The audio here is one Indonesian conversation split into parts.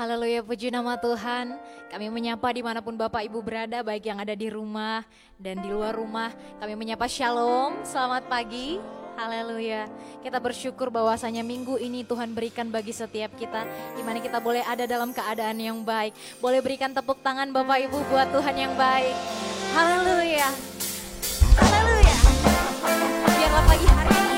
Haleluya, puji nama Tuhan. Kami menyapa di mana pun Bapak Ibu berada, baik yang ada di rumah dan di luar rumah. Kami menyapa Shalom, selamat pagi. Haleluya. Kita bersyukur bahwasanya minggu ini Tuhan berikan bagi setiap kita. Di mana kita boleh ada dalam keadaan yang baik. Boleh berikan tepuk tangan Bapak Ibu buat Tuhan yang baik. Haleluya. Haleluya. Biarlah pagi hari ini.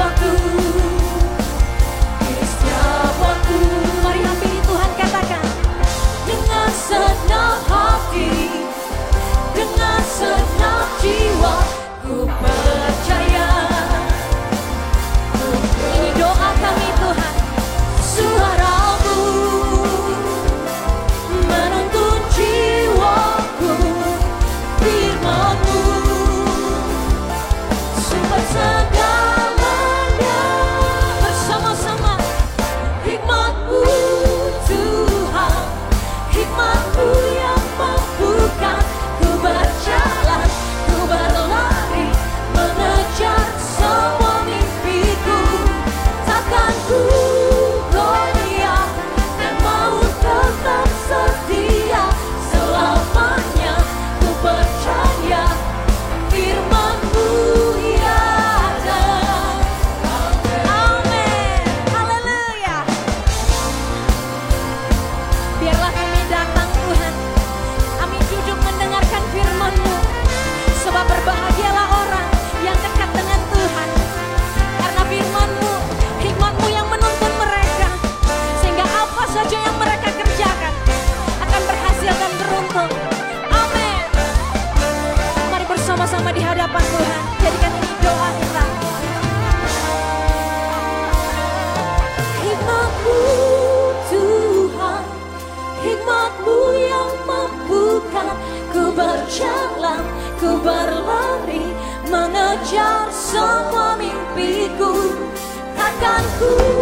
partout. 中国命比骨他敢哭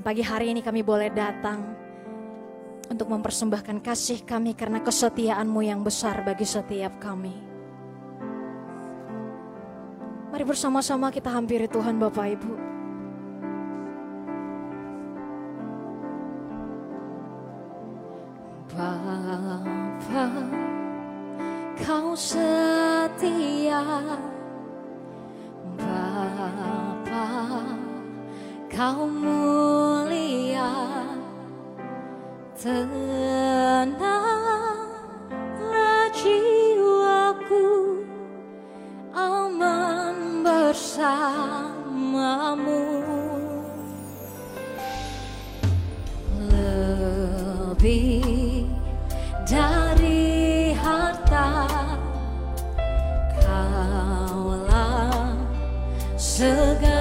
Dan pagi hari ini kami boleh datang untuk mempersembahkan kasih kami karena kesetiaanmu yang besar bagi setiap kami. Mari bersama-sama kita hampiri Tuhan Bapak Ibu. Bapa, kau setia. Bapa, Kau mulia Tenanglah jiwaku Aman bersamamu. Lebih dari harta Kaulah segala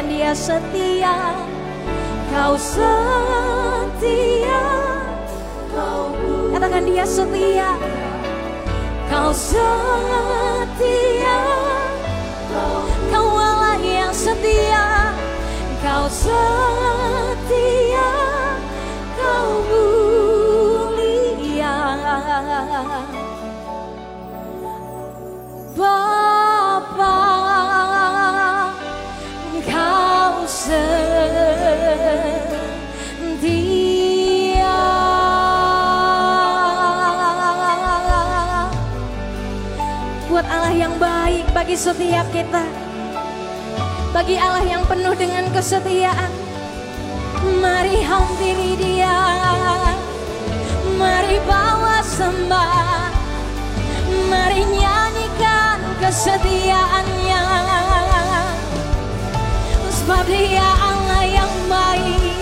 dan dia setia. Kau setia. Katakan dia setia. Kau setia. Kau Allah yang setia. Kau setia bagi setiap kita Bagi Allah yang penuh dengan kesetiaan. Mari hampiri dia Mari bawa sembah Mari nyanyikan kesetiaannya. Sebab dia Allah yang baik.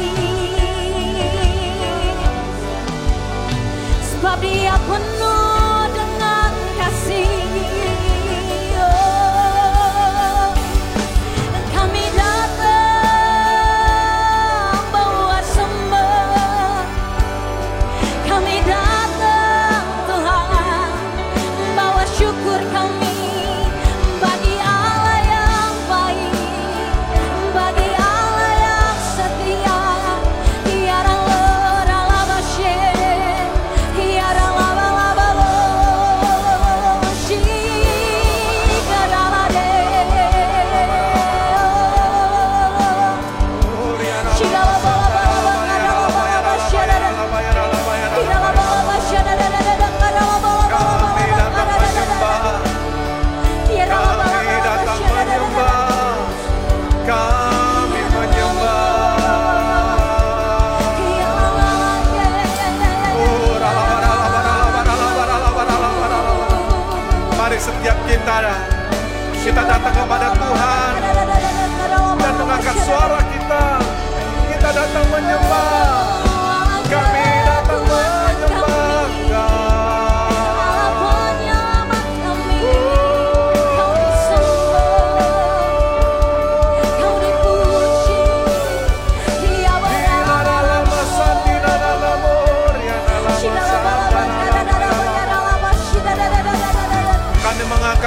Sebab dia penuh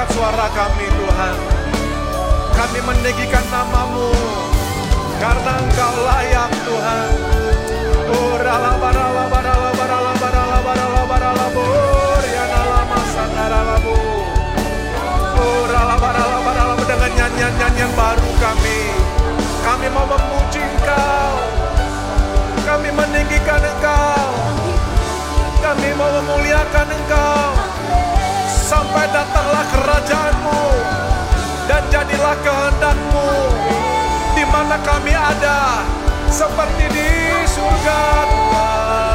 angkat suara kami Tuhan. Kami meninggikan namamu, karena engkau layak Tuhan. Oh, oh dengan nyanyian-nyanyian baru kami. Kami mau memuji Engkau. Kami meninggikan Engkau. Kami mau memuliakan Engkau sampai datanglah kerajaanmu dan jadilah kehendakmu di mana kami ada seperti di surga Tuhan.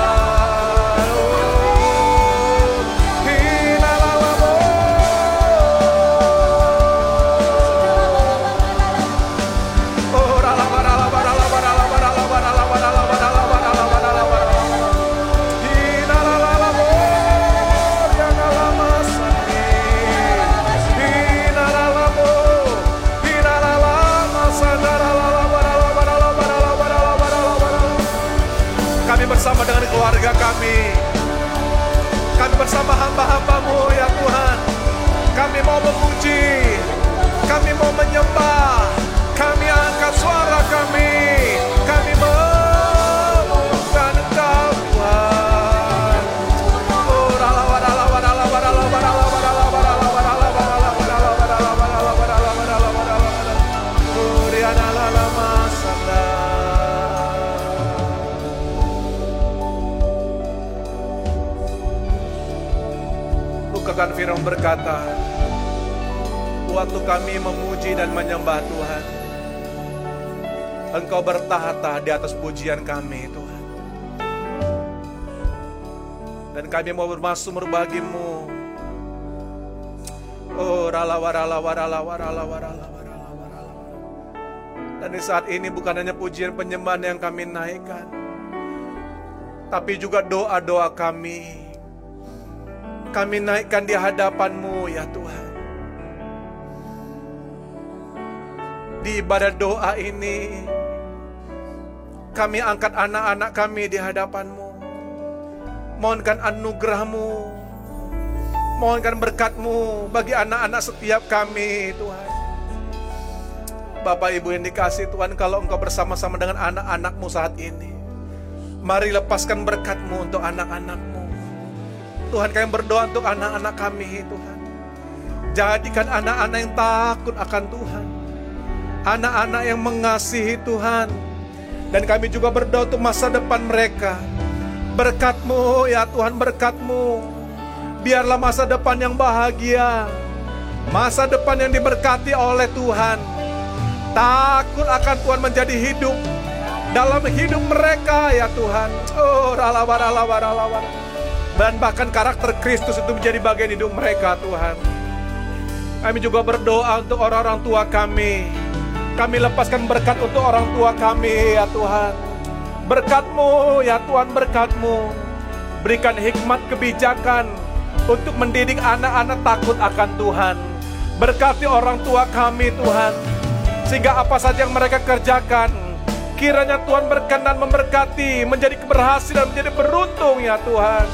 memuji, kami mau menyembah, kami angkat suara kami, kami memuliakan Engkau Tuhan. Bukakan Firman berkata, waktu kami memuji dan menyembah Tuhan, Engkau bertahta di atas pujian kami Tuhan. Dan kami mau bermasuk bagimu. Oh, rala warala warala warala warala warala warala. Dan di saat ini bukan hanya pujian penyembahan yang kami naikkan, tapi juga doa-doa kami. Kami naikkan di hadapanmu ya Tuhan. Di ibadah doa ini, kami angkat anak-anak kami di hadapanmu. Mohonkan anugerahmu, mohonkan berkatmu bagi anak-anak setiap kami Tuhan. Bapak Ibu yang dikasih Tuhan, kalau engkau bersama-sama dengan anak-anakmu saat ini, mari lepaskan berkatmu untuk anak-anakmu. Tuhan kami berdoa untuk anak-anak kami Tuhan. Jadikan anak-anak yang takut akan Tuhan. Anak-anak yang mengasihi Tuhan. Dan kami juga berdoa untuk masa depan mereka. Berkatmu ya Tuhan berkatmu. Biarlah masa depan yang bahagia. Masa depan yang diberkati oleh Tuhan. Takut akan Tuhan menjadi hidup dalam hidup mereka ya Tuhan. Oh, ralawa ralawa ralawa. Dan bahkan karakter Kristus itu menjadi bagian hidup mereka Tuhan. Kami juga berdoa untuk orang-orang tua kami. Kami lepaskan berkat untuk orang tua kami ya Tuhan. Berkatmu ya Tuhan berkatmu. Berikan hikmat kebijakan untuk mendidik anak-anak takut akan Tuhan. Berkati orang tua kami Tuhan. Sehingga apa saja yang mereka kerjakan, kiranya Tuhan berkenan memberkati, menjadi keberhasilan, menjadi beruntung ya Tuhan.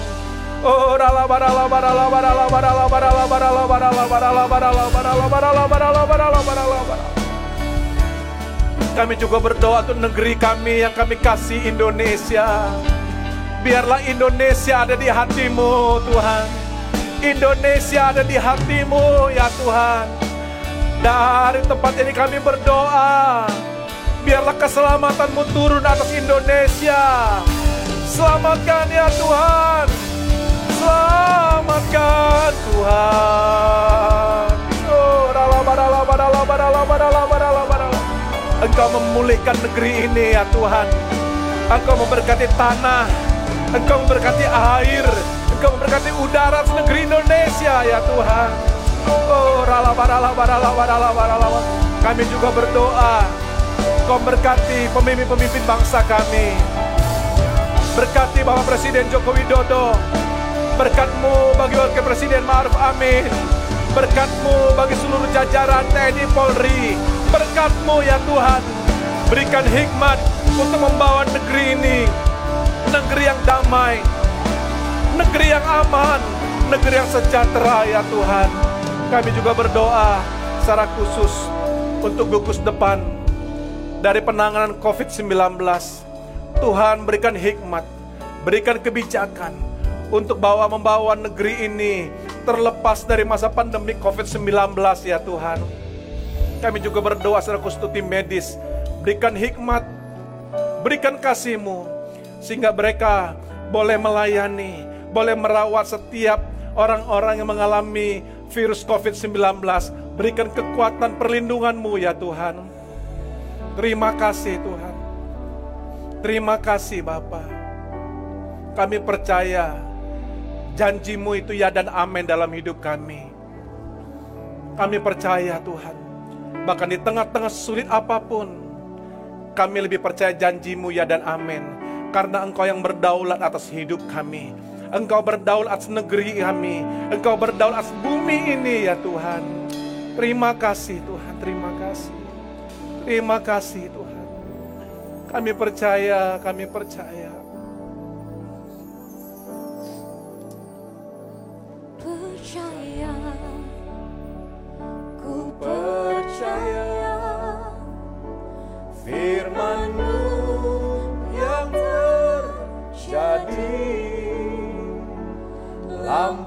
Oh, rala barala barala barala barala barala barala barala barala barala barala barala barala barala barala barala. Kami juga berdoa untuk negeri kami yang kami kasih Indonesia. Biarlah Indonesia ada di hatimu Tuhan. Indonesia ada di hatimu ya Tuhan. Dari tempat ini kami berdoa. Biarlah keselamatanmu turun atas Indonesia. Selamatkan ya Tuhan. Selamatkan Tuhan. Oh, Engkau memulihkan negeri ini ya Tuhan. Engkau memberkati tanah. Engkau memberkati air. Engkau memberkati udara negeri Indonesia ya Tuhan. Oh, rala barala barala barala barala. Kami juga berdoa. Kau berkati pemimpin-pemimpin bangsa kami. Berkati Bapak Presiden Joko Widodo. Berkatmu bagi Wakil Presiden Ma'ruf Amin. Berkatmu bagi seluruh jajaran TNI Polri. Berkatmu ya Tuhan. Berikan hikmat untuk membawa negeri ini. Negeri yang damai. Negeri yang aman. Negeri yang sejahtera ya Tuhan. Kami juga berdoa secara khusus untuk gugus depan dari penanganan COVID-19. Tuhan berikan hikmat, berikan kebijakan untuk bawa membawa negeri ini terlepas dari masa pandemi COVID-19 ya Tuhan. Kami juga berdoa secara khusus tim medis, berikan hikmat, berikan kasih-Mu, sehingga mereka boleh melayani, boleh merawat setiap orang-orang yang mengalami virus COVID-19. Berikan kekuatan perlindungan-Mu ya Tuhan. Terima kasih Tuhan. Terima kasih Bapak. Kami percaya janjimu itu ya dan amin dalam hidup kami. Kami percaya Tuhan. Bahkan di tengah-tengah sulit apa pun, kami lebih percaya janjimu ya dan amin. Karena engkau yang berdaulat atas hidup kami. Engkau berdaulat atas negeri kami. Engkau berdaulat atas bumi ini ya Tuhan. Terima kasih Tuhan, terima kasih. Terima kasih Tuhan. Kami percaya, kami percaya.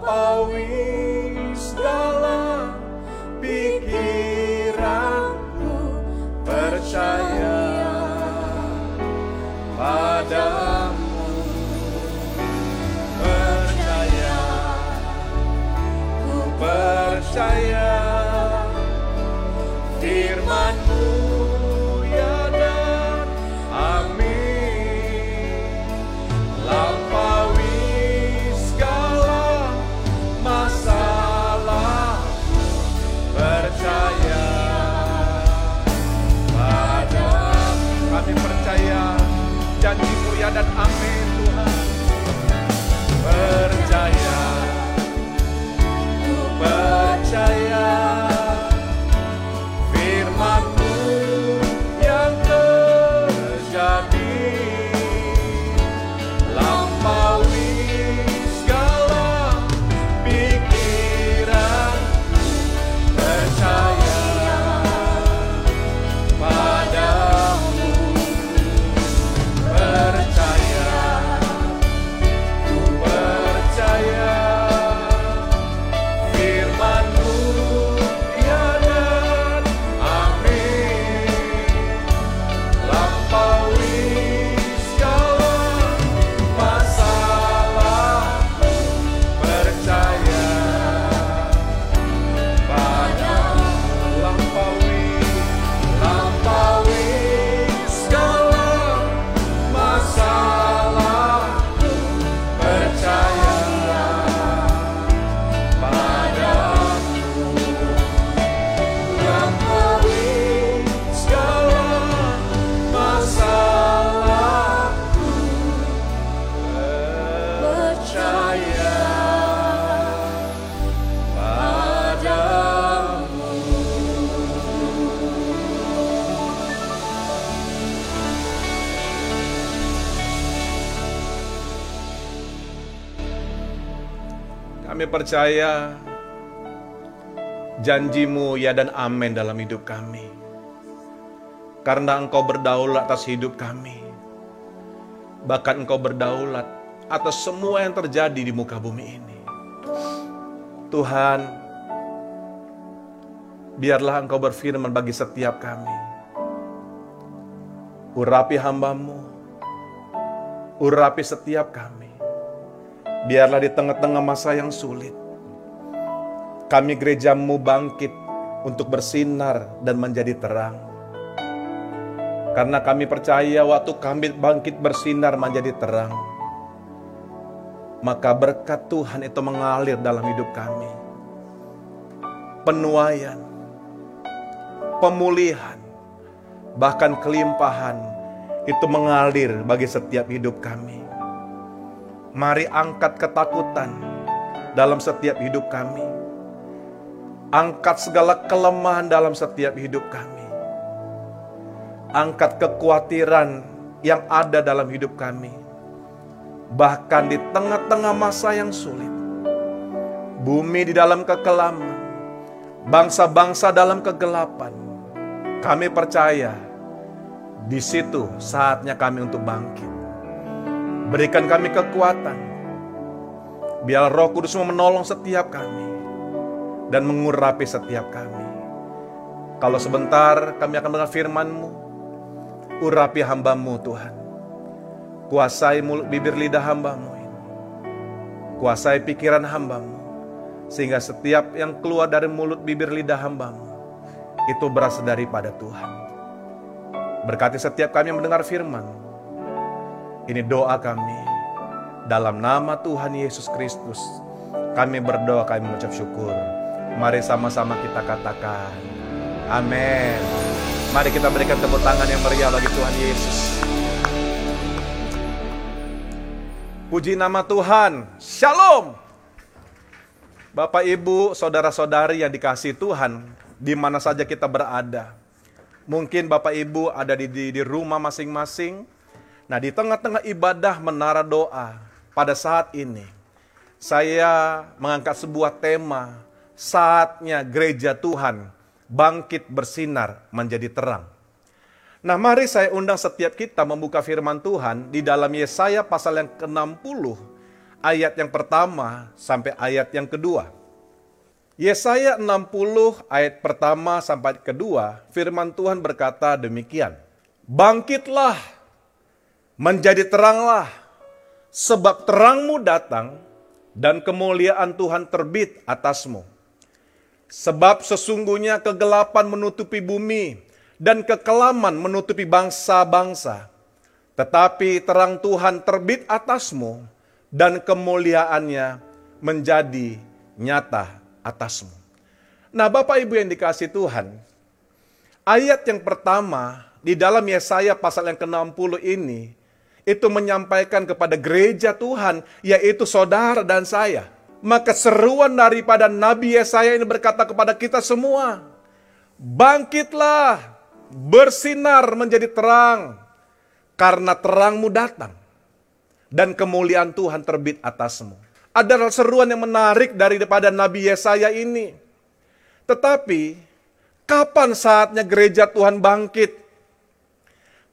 Lampaui segala pikiranku percaya padamu. Percaya ku dan percaya janjimu ya dan amin dalam hidup kami. Karena engkau berdaulat atas hidup kami. Bahkan engkau berdaulat atas semua yang terjadi di muka bumi ini. Tuhan, biarlah engkau berfirman bagi setiap kami. Urapi hambamu, urapi setiap kami. Biarlah di tengah-tengah masa yang sulit, kami gerejamu bangkit untuk bersinar dan menjadi terang. Karena kami percaya waktu kami bangkit bersinar menjadi terang, maka berkat Tuhan itu mengalir dalam hidup kami. Penuaian, pemulihan, bahkan kelimpahan itu mengalir bagi setiap hidup kami. Mari angkat ketakutan dalam setiap hidup kami. Angkat segala kelemahan dalam setiap hidup kami. Angkat kekhawatiran yang ada dalam hidup kami. Bahkan di tengah-tengah masa yang sulit. Bumi di dalam kekelaman. Bangsa-bangsa dalam kegelapan. Kami percaya di situ saatnya kami untuk bangkit. Berikan kami kekuatan. Biar roh kudus menolong setiap kami. Dan mengurapi setiap kami. Kalau sebentar kami akan mendengar firman-Mu. Urapi hambamu Tuhan. Kuasai mulut bibir lidah hambamu ini. Kuasai pikiran hambamu. Sehingga setiap yang keluar dari mulut bibir lidah hambamu. Itu berasal daripada Tuhan. Berkati setiap kami yang mendengar firman. Ini doa kami. Dalam nama Tuhan Yesus Kristus. Kami berdoa, kami mengucap syukur. Mari sama-sama kita katakan. Amin. Mari kita berikan tepuk tangan yang meriah bagi Tuhan Yesus. Puji nama Tuhan. Shalom. Bapak, Ibu, saudara-saudari yang dikasih Tuhan, di mana saja kita berada. Mungkin Bapak Ibu ada di, di, di rumah masing-masing. Nah, di tengah-tengah ibadah menara doa pada saat ini, saya mengangkat sebuah tema, saatnya gereja Tuhan bangkit bersinar menjadi terang. Nah, mari saya undang setiap kita membuka firman Tuhan di dalam Yesaya pasal yang ke-60, ayat yang pertama sampai ayat yang kedua. Yesaya 60 ayat pertama sampai kedua, firman Tuhan berkata demikian. Bangkitlah, menjadi teranglah, sebab terangmu datang dan kemuliaan Tuhan terbit atasmu. Sebab sesungguhnya kegelapan menutupi bumi dan kekelaman menutupi bangsa-bangsa. Tetapi terang Tuhan terbit atasmu dan kemuliaannya menjadi nyata atasmu. Nah Bapak Ibu yang dikasih Tuhan, ayat yang pertama di dalam Yesaya pasal yang ke-60 ini, itu menyampaikan kepada gereja Tuhan, yaitu saudara dan saya. Maka seruan daripada Nabi Yesaya ini berkata kepada kita semua, Bangkitlah, bersinar menjadi terang, karena terangmu datang, dan kemuliaan Tuhan terbit atasmu. Ada seruan yang menarik daripada Nabi Yesaya ini. Tetapi, kapan saatnya gereja Tuhan bangkit?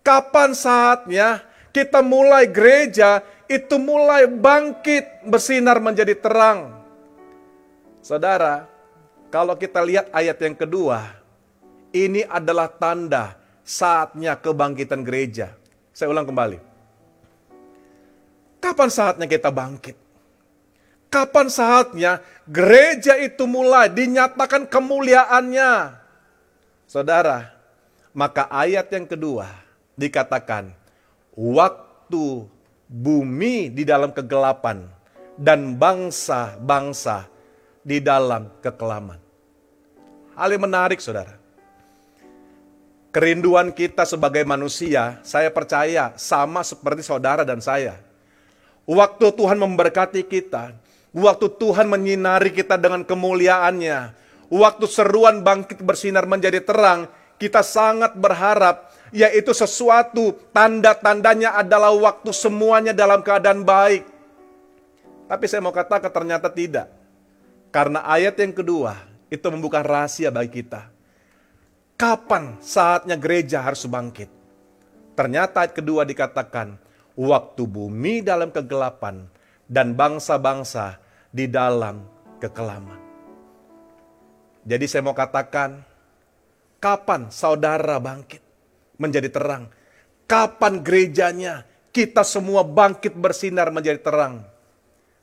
Kapan saatnya kita mulai gereja itu mulai bangkit bersinar menjadi terang. Saudara, kalau kita lihat ayat yang kedua, ini adalah tanda saatnya kebangkitan gereja. Saya ulang kembali. Kapan saatnya kita bangkit? Kapan saatnya gereja itu mulai dinyatakan kemuliaannya? Saudara, maka ayat yang kedua dikatakan waktu bumi di dalam kegelapan dan bangsa-bangsa di dalam kekelaman. Hal yang menarik saudara. Kerinduan kita sebagai manusia, saya percaya sama seperti saudara dan saya. Waktu Tuhan memberkati kita, waktu Tuhan menyinari kita dengan kemuliaannya, waktu seruan bangkit bersinar menjadi terang, kita sangat berharap yaitu sesuatu tanda-tandanya adalah waktu semuanya dalam keadaan baik. Tapi saya mau katakan ternyata tidak. Karena ayat yang kedua itu membuka rahasia bagi kita. Kapan saatnya gereja harus bangkit? Ternyata ayat kedua dikatakan, waktu bumi dalam kegelapan dan bangsa-bangsa di dalam kekelaman. Jadi saya mau katakan, kapan saudara bangkit? Menjadi terang. Kapan gerejanya kita semua bangkit bersinar menjadi terang?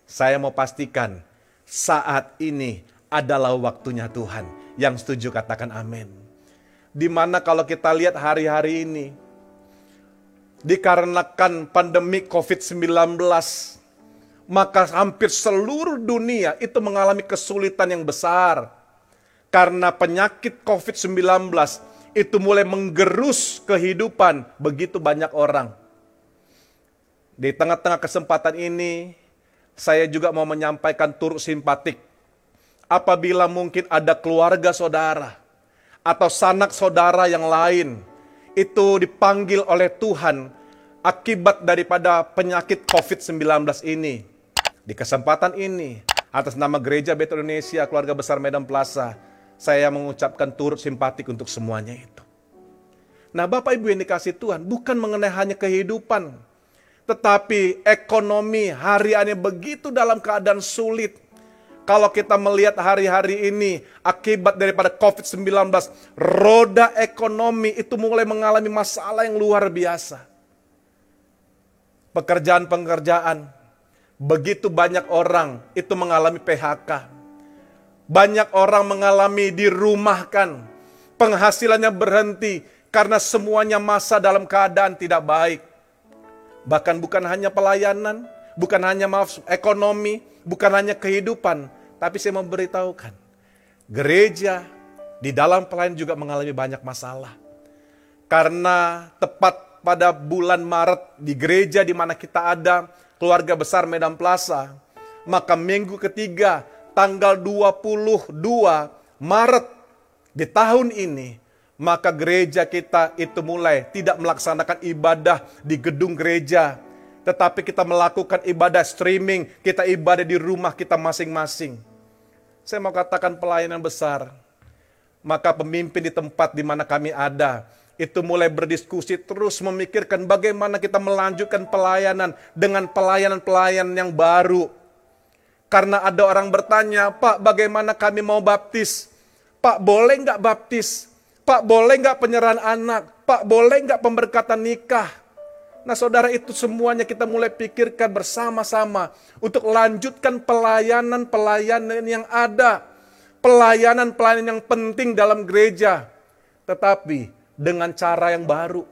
Saya mau pastikan saat ini adalah waktunya Tuhan. Yang setuju katakan amin. Di mana kalau kita lihat hari-hari ini, dikarenakan pandemi COVID-19, maka hampir seluruh dunia itu mengalami kesulitan yang besar. Karena penyakit COVID-19 itu mulai menggerus kehidupan begitu banyak orang. Di tengah-tengah kesempatan ini, saya juga mau menyampaikan turut simpatik. Apabila mungkin ada keluarga saudara atau sanak saudara yang lain itu dipanggil oleh Tuhan akibat daripada penyakit COVID-19 ini. Di kesempatan ini, atas nama Gereja Betel Indonesia, Keluarga Besar Medan Plaza, saya mengucapkan turut simpatik untuk semuanya itu. Nah Bapak Ibu yang dikasih Tuhan, bukan mengenai hanya kehidupan, tetapi ekonomi hariannya begitu dalam keadaan sulit. Kalau kita melihat hari-hari ini akibat daripada COVID-19, roda ekonomi itu mulai mengalami masalah yang luar biasa. Pekerjaan-pekerjaan, begitu banyak orang itu mengalami PHK banyak orang mengalami dirumahkan, penghasilannya berhenti karena semuanya masa dalam keadaan tidak baik. Bahkan bukan hanya pelayanan, bukan hanya maaf ekonomi, bukan hanya kehidupan, tapi saya memberitahukan, gereja di dalam pelayanan juga mengalami banyak masalah. Karena tepat pada bulan Maret di gereja di mana kita ada, keluarga besar Medan Plaza, maka minggu ketiga tanggal 22 Maret di tahun ini, maka gereja kita itu mulai tidak melaksanakan ibadah di gedung gereja, tetapi kita melakukan ibadah streaming, kita ibadah di rumah kita masing-masing. Saya mau katakan pelayanan besar, maka pemimpin di tempat di mana kami ada, itu mulai berdiskusi terus memikirkan bagaimana kita melanjutkan pelayanan dengan pelayanan-pelayanan yang baru karena ada orang bertanya, Pak bagaimana kami mau baptis? Pak boleh nggak baptis? Pak boleh nggak penyerahan anak? Pak boleh nggak pemberkatan nikah? Nah saudara itu semuanya kita mulai pikirkan bersama-sama untuk lanjutkan pelayanan-pelayanan yang ada. Pelayanan-pelayanan yang penting dalam gereja. Tetapi dengan cara yang baru.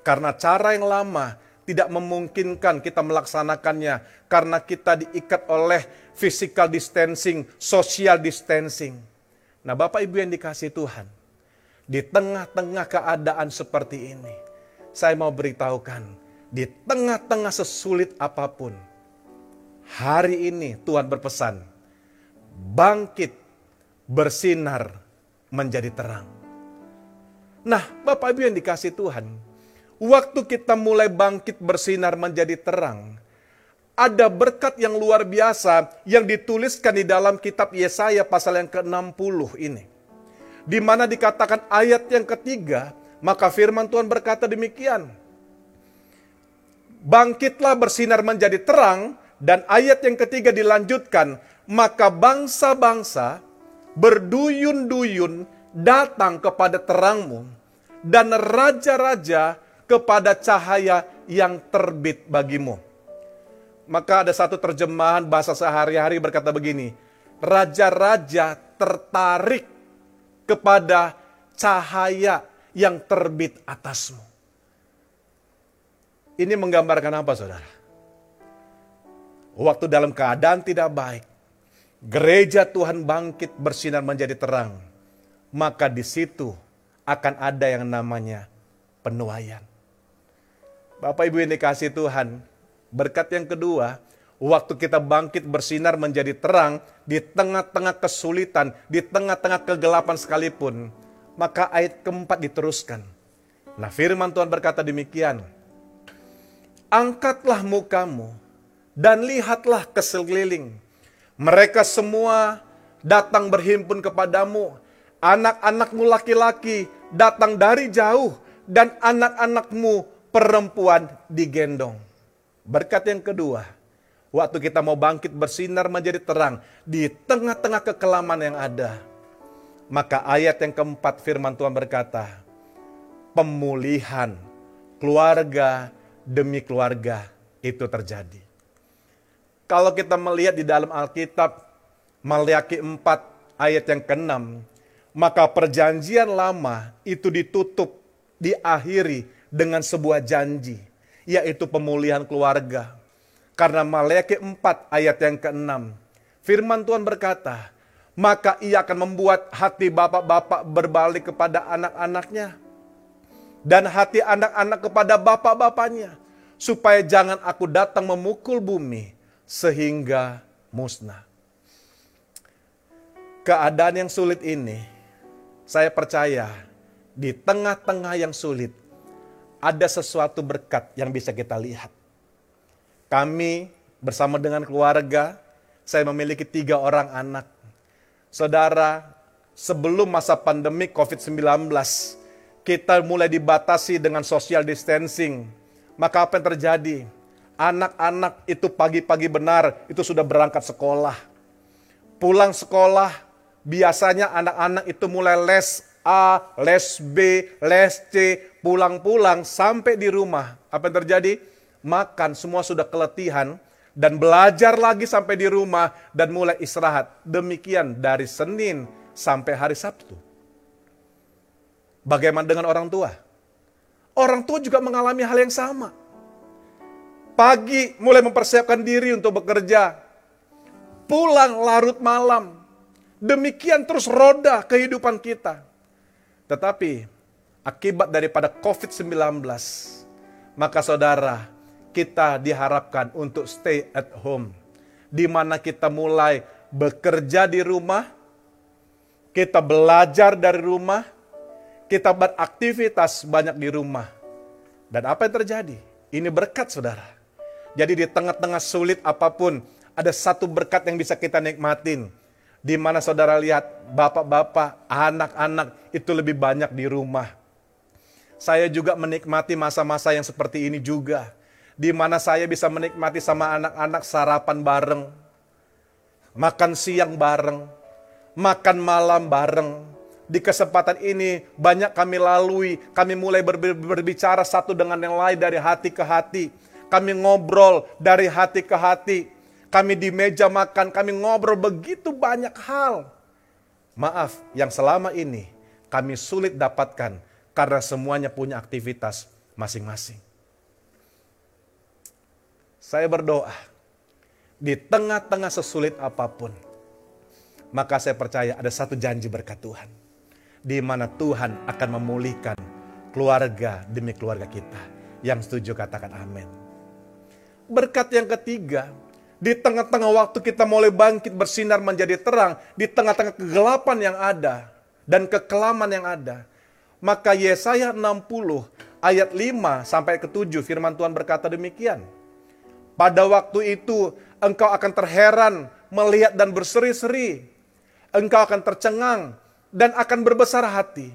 Karena cara yang lama tidak memungkinkan kita melaksanakannya karena kita diikat oleh physical distancing, social distancing. Nah, Bapak Ibu yang dikasih Tuhan, di tengah-tengah keadaan seperti ini, saya mau beritahukan, di tengah-tengah sesulit apa pun, hari ini Tuhan berpesan, bangkit, bersinar, menjadi terang. Nah, Bapak Ibu yang dikasih Tuhan, waktu kita mulai bangkit bersinar menjadi terang, ada berkat yang luar biasa yang dituliskan di dalam kitab Yesaya pasal yang ke-60 ini. Di mana dikatakan ayat yang ketiga, maka firman Tuhan berkata demikian. Bangkitlah bersinar menjadi terang, dan ayat yang ketiga dilanjutkan, maka bangsa-bangsa berduyun-duyun datang kepada terangmu, dan raja-raja kepada cahaya yang terbit bagimu. Maka ada satu terjemahan bahasa sehari-hari berkata begini, raja-raja tertarik kepada cahaya yang terbit atasmu. Ini menggambarkan apa saudara? Waktu dalam keadaan tidak baik, gereja Tuhan bangkit bersinar menjadi terang, maka di situ akan ada yang namanya penuaian. Bapak Ibu yang dikasih Tuhan, berkat yang kedua, waktu kita bangkit bersinar menjadi terang di tengah-tengah kesulitan, di tengah-tengah kegelapan sekalipun, maka ayat keempat diteruskan. Nah firman Tuhan berkata demikian, angkatlah mukamu dan lihatlah ke sekeliling. Mereka semua datang berhimpun kepadamu. Anak-anakmu laki-laki datang dari jauh dan anak-anakmu perempuan digendong. Berkat yang kedua, waktu kita mau bangkit bersinar menjadi terang di tengah-tengah kekelaman yang ada. Maka ayat yang keempat firman Tuhan berkata, pemulihan keluarga demi keluarga itu terjadi. Kalau kita melihat di dalam Alkitab, Maliaki 4 ayat yang ke-6, maka perjanjian lama itu ditutup, diakhiri dengan sebuah janji, yaitu pemulihan keluarga. Karena Maliaki 4 ayat yang ke-6, firman Tuhan berkata, maka ia akan membuat hati bapak-bapak berbalik kepada anak-anaknya dan hati anak-anak kepada bapak-bapaknya, supaya jangan aku datang memukul bumi sehingga musnah. Keadaan yang sulit ini, saya percaya di tengah-tengah yang sulit, ada sesuatu berkat yang bisa kita lihat. Kami bersama dengan keluarga, saya memiliki tiga orang anak. Saudara, sebelum masa pandemi COVID-19, kita mulai dibatasi dengan social distancing. Maka apa yang terjadi? Anak-anak itu pagi-pagi benar itu sudah berangkat sekolah. Pulang sekolah, biasanya anak-anak itu mulai les A, les B, les C, pulang-pulang sampai di rumah. Apa yang terjadi? Makan, semua sudah keletihan dan belajar lagi sampai di rumah dan mulai istirahat. Demikian dari Senin sampai hari Sabtu. Bagaimana dengan orang tua? Orang tua juga mengalami hal yang sama. Pagi mulai mempersiapkan diri untuk bekerja. Pulang larut malam. Demikian terus roda kehidupan kita. Tetapi akibat daripada COVID-19, maka saudara, kita diharapkan untuk stay at home. Di mana kita mulai bekerja di rumah, kita belajar dari rumah, kita beraktivitas banyak di rumah. Dan apa yang terjadi? Ini berkat saudara. Jadi di tengah-tengah sulit apa pun, ada satu berkat yang bisa kita nikmatin. Di mana saudara lihat bapak-bapak, anak-anak itu lebih banyak di rumah. Saya juga menikmati masa-masa yang seperti ini juga. Di mana saya bisa menikmati sama anak-anak sarapan bareng. Makan siang bareng. Makan malam bareng di kesempatan ini banyak kami lalui, kami mulai berbicara satu dengan yang lain dari hati ke hati. Kami ngobrol dari hati ke hati. Kami di meja makan, kami ngobrol begitu banyak hal. Maaf, yang selama ini kami sulit dapatkan karena semuanya punya aktivitas masing-masing. Saya berdoa, di tengah-tengah sesulit apa pun, maka saya percaya ada satu janji berkat Tuhan di mana Tuhan akan memulihkan keluarga demi keluarga kita. Yang setuju katakan amin. Berkat yang ketiga, di tengah-tengah waktu kita mulai bangkit bersinar menjadi terang, di tengah-tengah kegelapan yang ada dan kekelaman yang ada. Maka Yesaya 60 ayat 5 sampai ke 7 firman Tuhan berkata demikian. Pada waktu itu engkau akan terheran melihat dan berseri-seri. Engkau akan tercengang dan akan berbesar hati.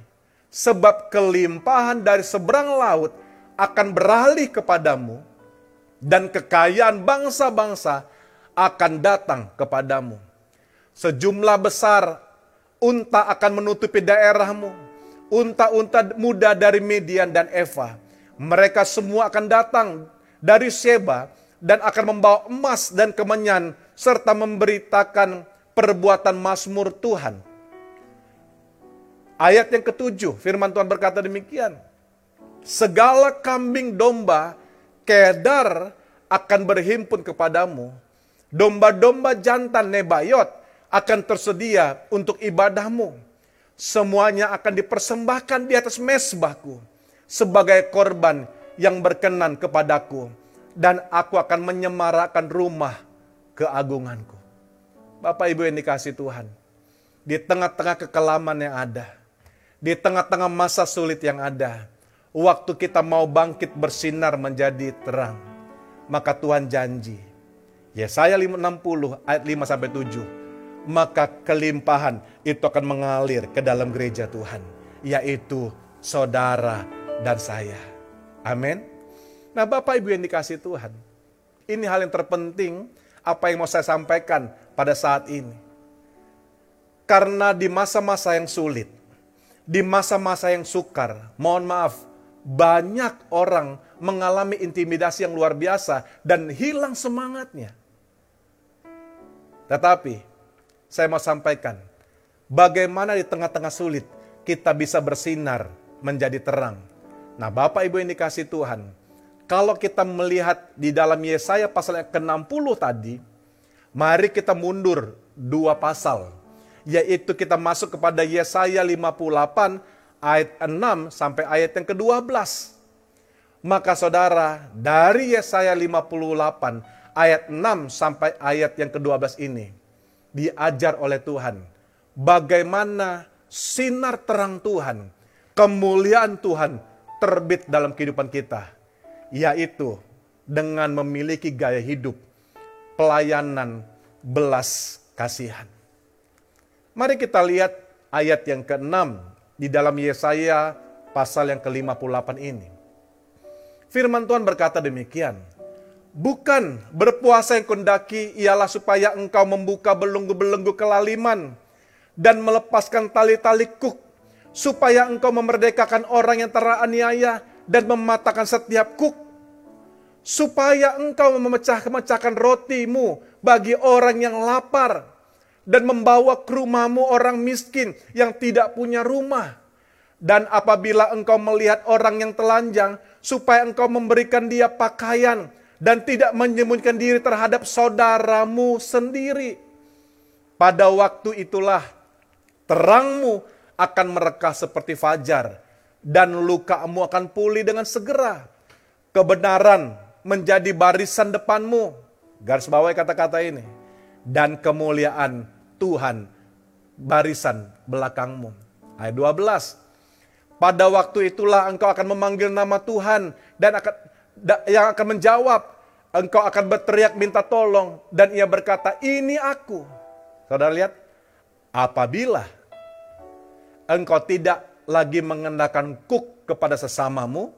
Sebab kelimpahan dari seberang laut akan beralih kepadamu dan kekayaan bangsa-bangsa akan datang kepadamu. Sejumlah besar unta akan menutupi daerahmu. Unta-unta muda dari Median dan Eva. Mereka semua akan datang dari Sheba dan akan membawa emas dan kemenyan serta memberitakan perbuatan mazmur Tuhan. Ayat yang ketujuh, firman Tuhan berkata demikian. Segala kambing domba Kedar akan berhimpun kepadamu. Domba-domba jantan Nebayot akan tersedia untuk ibadahmu. Semuanya akan dipersembahkan di atas mesbahku sebagai korban yang berkenan kepadaku. Dan aku akan menyemarakan rumah keagunganku. Bapak Ibu yang dikasih Tuhan. Di tengah-tengah kekelaman yang ada. Di tengah-tengah masa sulit yang ada waktu kita mau bangkit bersinar menjadi terang. Maka Tuhan janji. Yesaya 60 ayat 5 sampai 7. Maka kelimpahan itu akan mengalir ke dalam gereja Tuhan, yaitu saudara dan saya. Amin. Nah, Bapak Ibu yang dikasih Tuhan, ini hal yang terpenting apa yang mau saya sampaikan pada saat ini. Karena di masa-masa yang sulit, di masa-masa yang sukar, mohon maaf, banyak orang mengalami intimidasi yang luar biasa dan hilang semangatnya. Tetapi saya mau sampaikan, bagaimana di tengah-tengah sulit kita bisa bersinar menjadi terang. Nah Bapak Ibu yang dikasih Tuhan, kalau kita melihat di dalam Yesaya pasal yang ke-60 tadi, mari kita mundur dua pasal. Yaitu kita masuk kepada Yesaya 58 ayat 6 sampai ayat yang ke-12. Maka saudara, dari Yesaya 58 ayat 6 sampai ayat yang ke-12 ini diajar oleh Tuhan bagaimana sinar terang Tuhan, kemuliaan Tuhan terbit dalam kehidupan kita, yaitu dengan memiliki gaya hidup pelayanan belas kasihan. Mari kita lihat ayat yang ke-6 di dalam Yesaya pasal yang ke-58 ini. Firman Tuhan berkata demikian, Bukan berpuasa yang kundaki ialah supaya engkau membuka belenggu-belenggu kelaliman dan melepaskan tali-tali kuk, supaya engkau memerdekakan orang yang teraniaya dan mematahkan setiap kuk, supaya engkau memecah-mecahkan rotimu bagi orang yang lapar, dan membawa ke rumahmu orang miskin yang tidak punya rumah. Dan apabila engkau melihat orang yang telanjang, supaya engkau memberikan dia pakaian dan tidak menyembunyikan diri terhadap saudaramu sendiri. Pada waktu itulah terangmu akan merekah seperti fajar dan lukamu akan pulih dengan segera. Kebenaran menjadi barisan depanmu. Garis bawah kata-kata ini. Dan kemuliaan Tuhan barisan belakangmu. Ayat 12. Pada waktu itulah engkau akan memanggil nama Tuhan dan akan yang akan menjawab. Engkau akan berteriak minta tolong dan ia berkata, "Ini aku." Saudara lihat, apabila engkau tidak lagi mengenakan kuk kepada sesamamu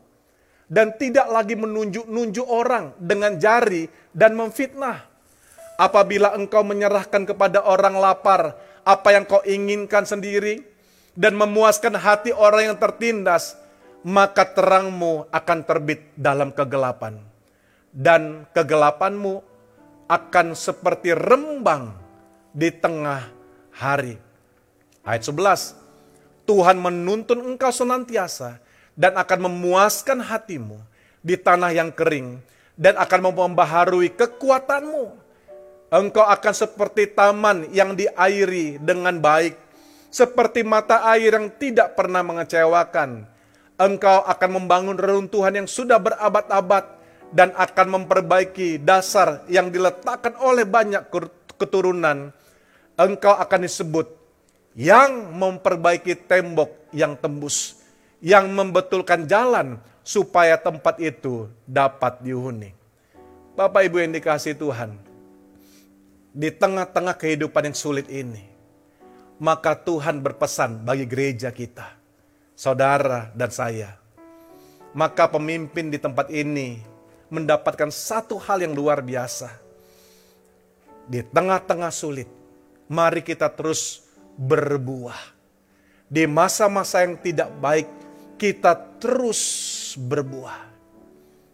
dan tidak lagi menunjuk-nunjuk orang dengan jari dan memfitnah Apabila engkau menyerahkan kepada orang lapar apa yang kau inginkan sendiri dan memuaskan hati orang yang tertindas, maka terangmu akan terbit dalam kegelapan. Dan kegelapanmu akan seperti rembang di tengah hari. Ayat 11, Tuhan menuntun engkau senantiasa dan akan memuaskan hatimu di tanah yang kering dan akan membaharui kekuatanmu Engkau akan seperti taman yang diairi dengan baik, seperti mata air yang tidak pernah mengecewakan. Engkau akan membangun reruntuhan yang sudah berabad-abad dan akan memperbaiki dasar yang diletakkan oleh banyak keturunan. Engkau akan disebut yang memperbaiki tembok yang tembus, yang membetulkan jalan supaya tempat itu dapat dihuni. Bapak Ibu yang dikasih Tuhan, di tengah-tengah kehidupan yang sulit ini, maka Tuhan berpesan bagi gereja kita saudara dan saya. Maka pemimpin di tempat ini mendapatkan satu hal yang luar biasa. Di tengah-tengah sulit, mari kita terus berbuah. Di masa-masa yang tidak baik, kita terus berbuah.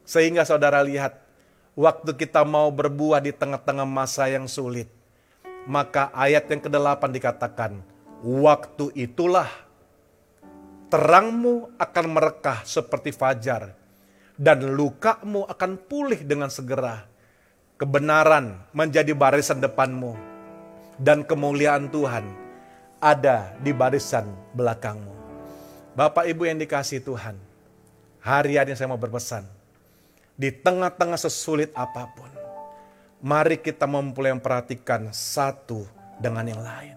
Sehingga saudara lihat, waktu kita mau berbuah di tengah-tengah masa yang sulit, maka ayat yang ke-8 dikatakan, waktu itulah terangmu akan merekah seperti fajar, dan lukamu akan pulih dengan segera. Kebenaran menjadi barisan depanmu, dan kemuliaan Tuhan ada di barisan belakangmu. Bapak Ibu yang dikasih Tuhan, hari ini saya mau berpesan, di tengah-tengah sesulit apa pun, mari kita memulai memperhatikan satu dengan yang lain.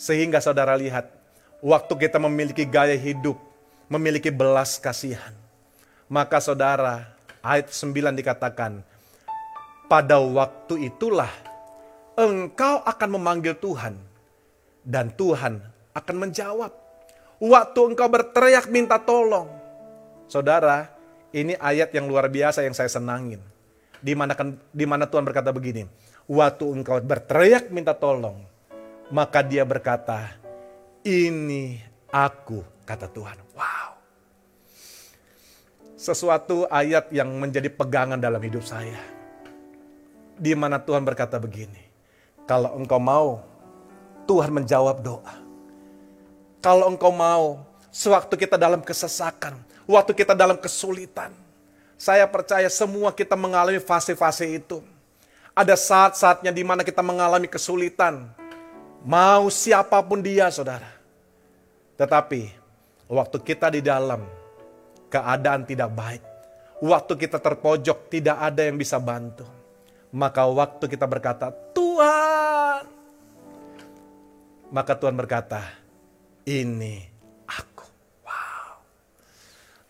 Sehingga saudara lihat, waktu kita memiliki gaya hidup, memiliki belas kasihan. Maka saudara, ayat 9 dikatakan, pada waktu itulah engkau akan memanggil Tuhan dan Tuhan akan menjawab. Waktu engkau berteriak minta tolong. Saudara, ini ayat yang luar biasa yang saya senangin. Di mana, di mana Tuhan berkata begini, waktu engkau berteriak minta tolong, maka dia berkata, ini aku, kata Tuhan. Wow. Sesuatu ayat yang menjadi pegangan dalam hidup saya. Di mana Tuhan berkata begini, kalau engkau mau, Tuhan menjawab doa. Kalau engkau mau, sewaktu kita dalam kesesakan, waktu kita dalam kesulitan, saya percaya semua kita mengalami fase-fase itu. Ada saat-saatnya di mana kita mengalami kesulitan, Mau siapa pun dia, saudara. Tetapi waktu kita di dalam keadaan tidak baik, waktu kita terpojok tidak ada yang bisa bantu. Maka waktu kita berkata, Tuhan. Maka Tuhan berkata, ini aku. Wow.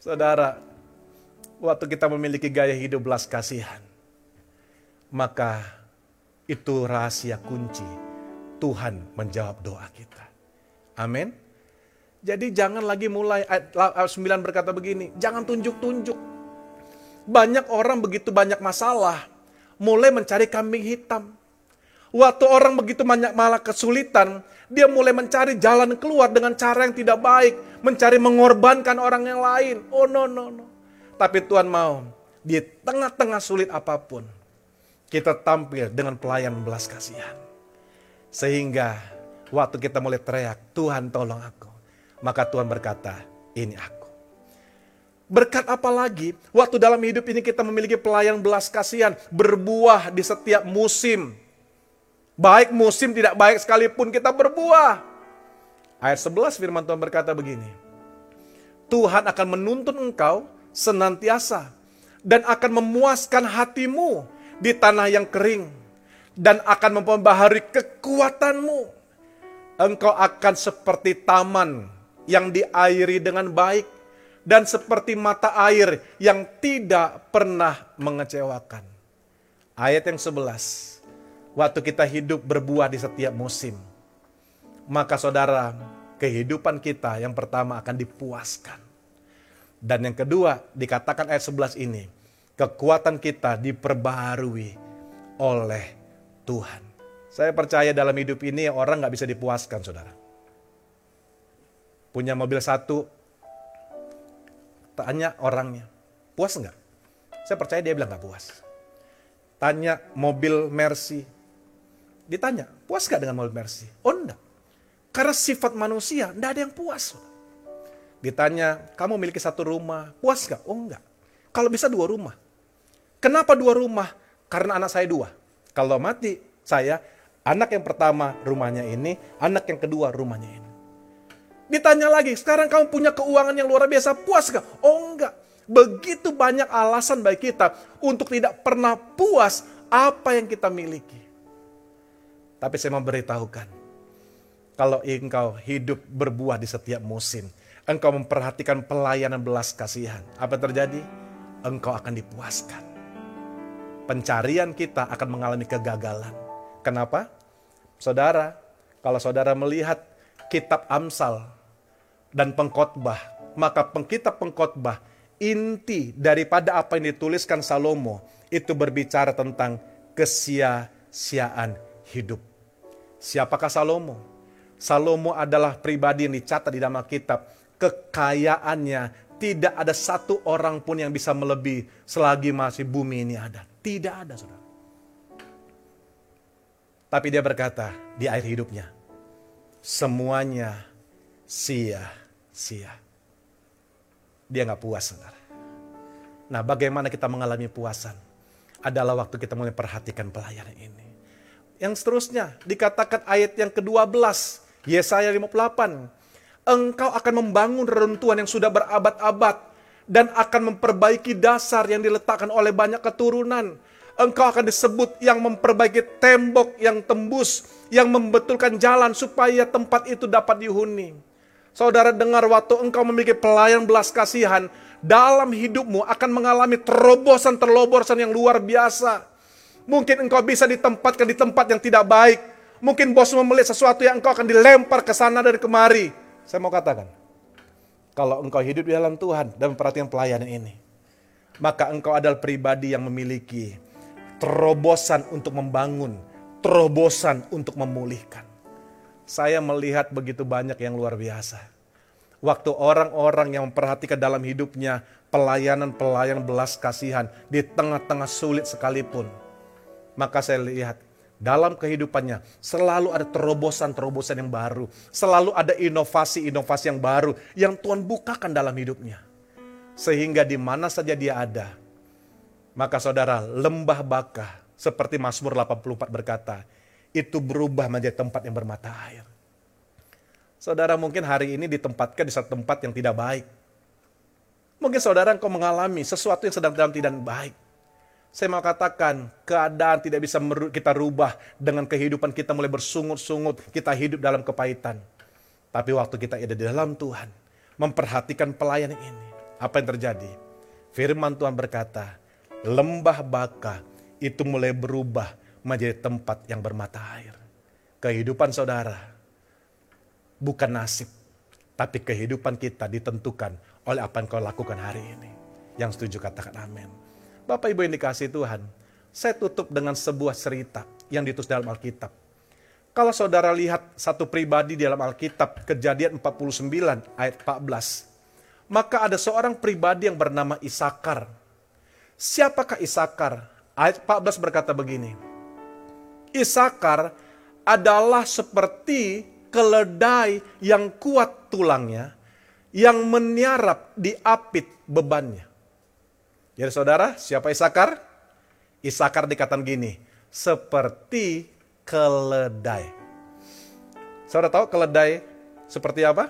Saudara, waktu kita memiliki gaya hidup belas kasihan, maka itu rahasia kunci Tuhan menjawab doa kita. Amin. Jadi jangan lagi mulai ayat 9 berkata begini, jangan tunjuk-tunjuk. Banyak orang begitu banyak masalah, mulai mencari kambing hitam. Waktu orang begitu banyak malah kesulitan, dia mulai mencari jalan keluar dengan cara yang tidak baik, mencari mengorbankan orang yang lain. Oh no no no. Tapi Tuhan mau di tengah-tengah sulit apa pun, kita tampil dengan pelayan belas kasihan. Sehingga waktu kita mulai teriak, Tuhan tolong aku. Maka Tuhan berkata, ini aku. Berkat apa lagi? Waktu dalam hidup ini kita memiliki pelayan belas kasihan, berbuah di setiap musim. Baik musim tidak baik sekalipun kita berbuah. Ayat 11 firman Tuhan berkata begini. Tuhan akan menuntun engkau senantiasa dan akan memuaskan hatimu di tanah yang kering dan akan memperbaharui kekuatanmu. Engkau akan seperti taman yang diairi dengan baik dan seperti mata air yang tidak pernah mengecewakan. Ayat yang sebelas, waktu kita hidup berbuah di setiap musim, maka saudara, kehidupan kita yang pertama akan dipuaskan. Dan yang kedua, dikatakan ayat 11 ini, kekuatan kita diperbaharui oleh Tuhan. Saya percaya dalam hidup ini orang nggak bisa dipuaskan, saudara. Punya mobil satu, tanya orangnya, puas nggak? Saya percaya dia bilang nggak puas. Tanya mobil Mercy, ditanya, puas nggak dengan mobil Mercy? Oh enggak. Karena sifat manusia, enggak ada yang puas. Ditanya, kamu memiliki satu rumah, puas nggak? Oh enggak. Kalau bisa dua rumah. Kenapa dua rumah? Karena anak saya dua. Kalau mati saya, anak yang pertama rumahnya ini, anak yang kedua rumahnya ini. Ditanya lagi, sekarang kamu punya keuangan yang luar biasa, puas gak? Oh enggak. Begitu banyak alasan bagi kita untuk tidak pernah puas apa yang kita miliki. Tapi saya mau beritahukan, kalau engkau hidup berbuah di setiap musim, engkau memperhatikan pelayanan belas kasihan, apa terjadi? Engkau akan dipuaskan. Pencarian kita akan mengalami kegagalan. Kenapa? Saudara, kalau saudara melihat kitab Amsal dan pengkhotbah, maka pengkitab pengkhotbah inti daripada apa yang dituliskan Salomo itu berbicara tentang kesia-siaan hidup. Siapakah Salomo? Salomo adalah pribadi yang dicatat di dalam Alkitab. Kekayaannya tidak ada satu orang pun yang bisa melebihi selagi masih bumi ini ada. Tidak ada, saudara. Tapi dia berkata di akhir hidupnya, semuanya sia-sia. Dia nggak puas, saudara. Nah, bagaimana kita mengalami puasan? Adalah waktu kita mulai perhatikan pelayanan ini. Yang seterusnya dikatakan ayat yang ke-12, Yesaya 58. Engkau akan membangun reruntuhan yang sudah berabad-abad dan akan memperbaiki dasar yang diletakkan oleh banyak keturunan engkau akan disebut yang memperbaiki tembok yang tembus, yang membetulkan jalan supaya tempat itu dapat dihuni. Saudara dengar waktu engkau memiliki pelayan belas kasihan, dalam hidupmu akan mengalami terobosan-terobosan yang luar biasa. Mungkin engkau bisa ditempatkan di tempat yang tidak baik. Mungkin bos melihat sesuatu yang engkau akan dilempar ke sana dan kemari. Saya mau katakan, kalau engkau hidup di dalam Tuhan dan perhatian pelayanan ini, maka engkau adalah pribadi yang memiliki terobosan untuk membangun, terobosan untuk memulihkan. Saya melihat begitu banyak yang luar biasa. Waktu orang-orang yang memperhatikan dalam hidupnya pelayanan-pelayanan belas kasihan di tengah-tengah sulit sekalipun. Maka saya lihat dalam kehidupannya selalu ada terobosan-terobosan yang baru. Selalu ada inovasi-inovasi yang baru yang Tuhan bukakan dalam hidupnya. Sehingga di mana saja dia ada, maka saudara, lembah Baka seperti Mazmur 84 berkata, itu berubah menjadi tempat yang bermata air. Saudara mungkin hari ini ditempatkan di satu tempat yang tidak baik. Mungkin saudara engkau mengalami sesuatu yang sedang dalam tidak baik. Saya mau katakan, keadaan tidak bisa kita rubah dengan kehidupan kita mulai bersungut-sungut, kita hidup dalam kepahitan. Tapi waktu kita ada di dalam Tuhan, memperhatikan pelayanan ini, apa yang terjadi? Firman Tuhan berkata, lembah baka itu mulai berubah menjadi tempat yang bermata air. Kehidupan saudara bukan nasib, tapi kehidupan kita ditentukan oleh apa yang kau lakukan hari ini. Yang setuju katakan amin. Bapak Ibu yang dikasih Tuhan, saya tutup dengan sebuah cerita yang ditulis dalam Alkitab. Kalau saudara lihat satu pribadi di dalam Alkitab, kejadian 49 ayat 14. Maka ada seorang pribadi yang bernama Isakar Siapakah Isakar? Ayat 14 berkata begini. Isakar adalah seperti keledai yang kuat tulangnya, yang meniarap di apit bebannya. Jadi saudara, siapa Isakar? Isakar dikatakan gini, seperti keledai. Saudara tahu keledai seperti apa?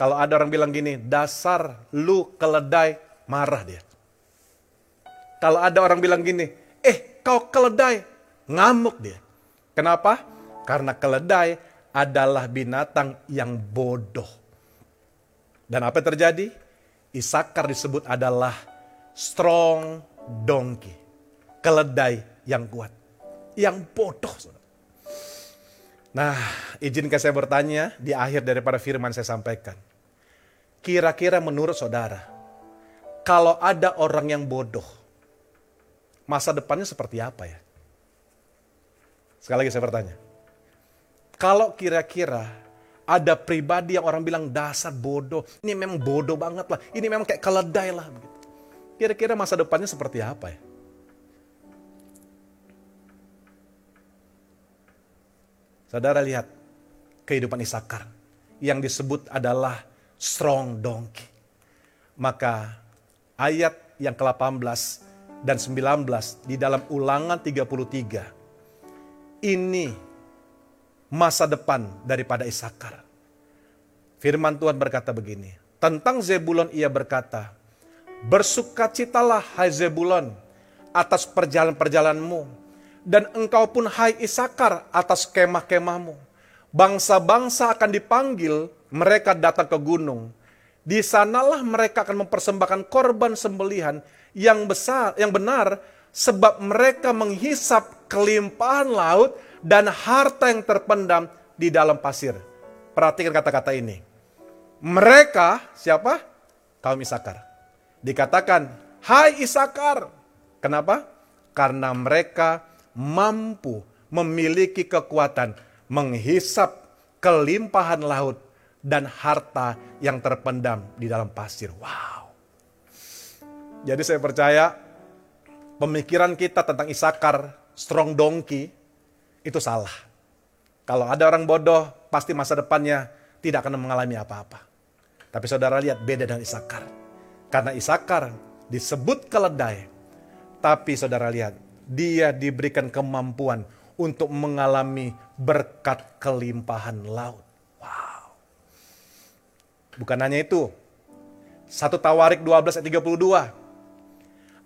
Kalau ada orang bilang gini, dasar lu keledai, marah dia. Kalau ada orang bilang gini, eh kau keledai, ngamuk dia. Kenapa? Karena keledai adalah binatang yang bodoh. Dan apa yang terjadi? Isakar disebut adalah strong donkey. Keledai yang kuat. Yang bodoh. Nah, izinkan saya bertanya di akhir daripada firman saya sampaikan. Kira-kira menurut saudara, kalau ada orang yang bodoh, masa depannya seperti apa ya? Sekali lagi saya bertanya. Kalau kira-kira ada pribadi yang orang bilang dasar bodoh, ini memang bodoh banget lah, ini memang kayak keledai lah. Kira-kira masa depannya seperti apa ya? Saudara lihat kehidupan Isakar yang disebut adalah strong donkey. Maka ayat yang ke-18 dan 19 di dalam ulangan 33. Ini masa depan daripada Isakar. Firman Tuhan berkata begini, tentang Zebulon ia berkata, Bersukacitalah hai Zebulon atas perjalanan-perjalananmu, dan engkau pun hai Isakar atas kemah-kemahmu. Bangsa-bangsa akan dipanggil, mereka datang ke gunung. Di sanalah mereka akan mempersembahkan korban sembelihan yang besar, yang benar, sebab mereka menghisap kelimpahan laut dan harta yang terpendam di dalam pasir. Perhatikan kata-kata ini. Mereka siapa? Kaum Isakar. Dikatakan, hai Isakar. Kenapa? Karena mereka mampu memiliki kekuatan menghisap kelimpahan laut dan harta yang terpendam di dalam pasir. Wow. Jadi saya percaya pemikiran kita tentang Isakar, strong donkey, itu salah. Kalau ada orang bodoh, pasti masa depannya tidak akan mengalami apa-apa. Tapi saudara lihat beda dengan Isakar. Karena Isakar disebut keledai. Tapi saudara lihat, dia diberikan kemampuan untuk mengalami berkat kelimpahan laut. Wow. Bukan hanya itu. Satu Tawarik 12 ayat 32.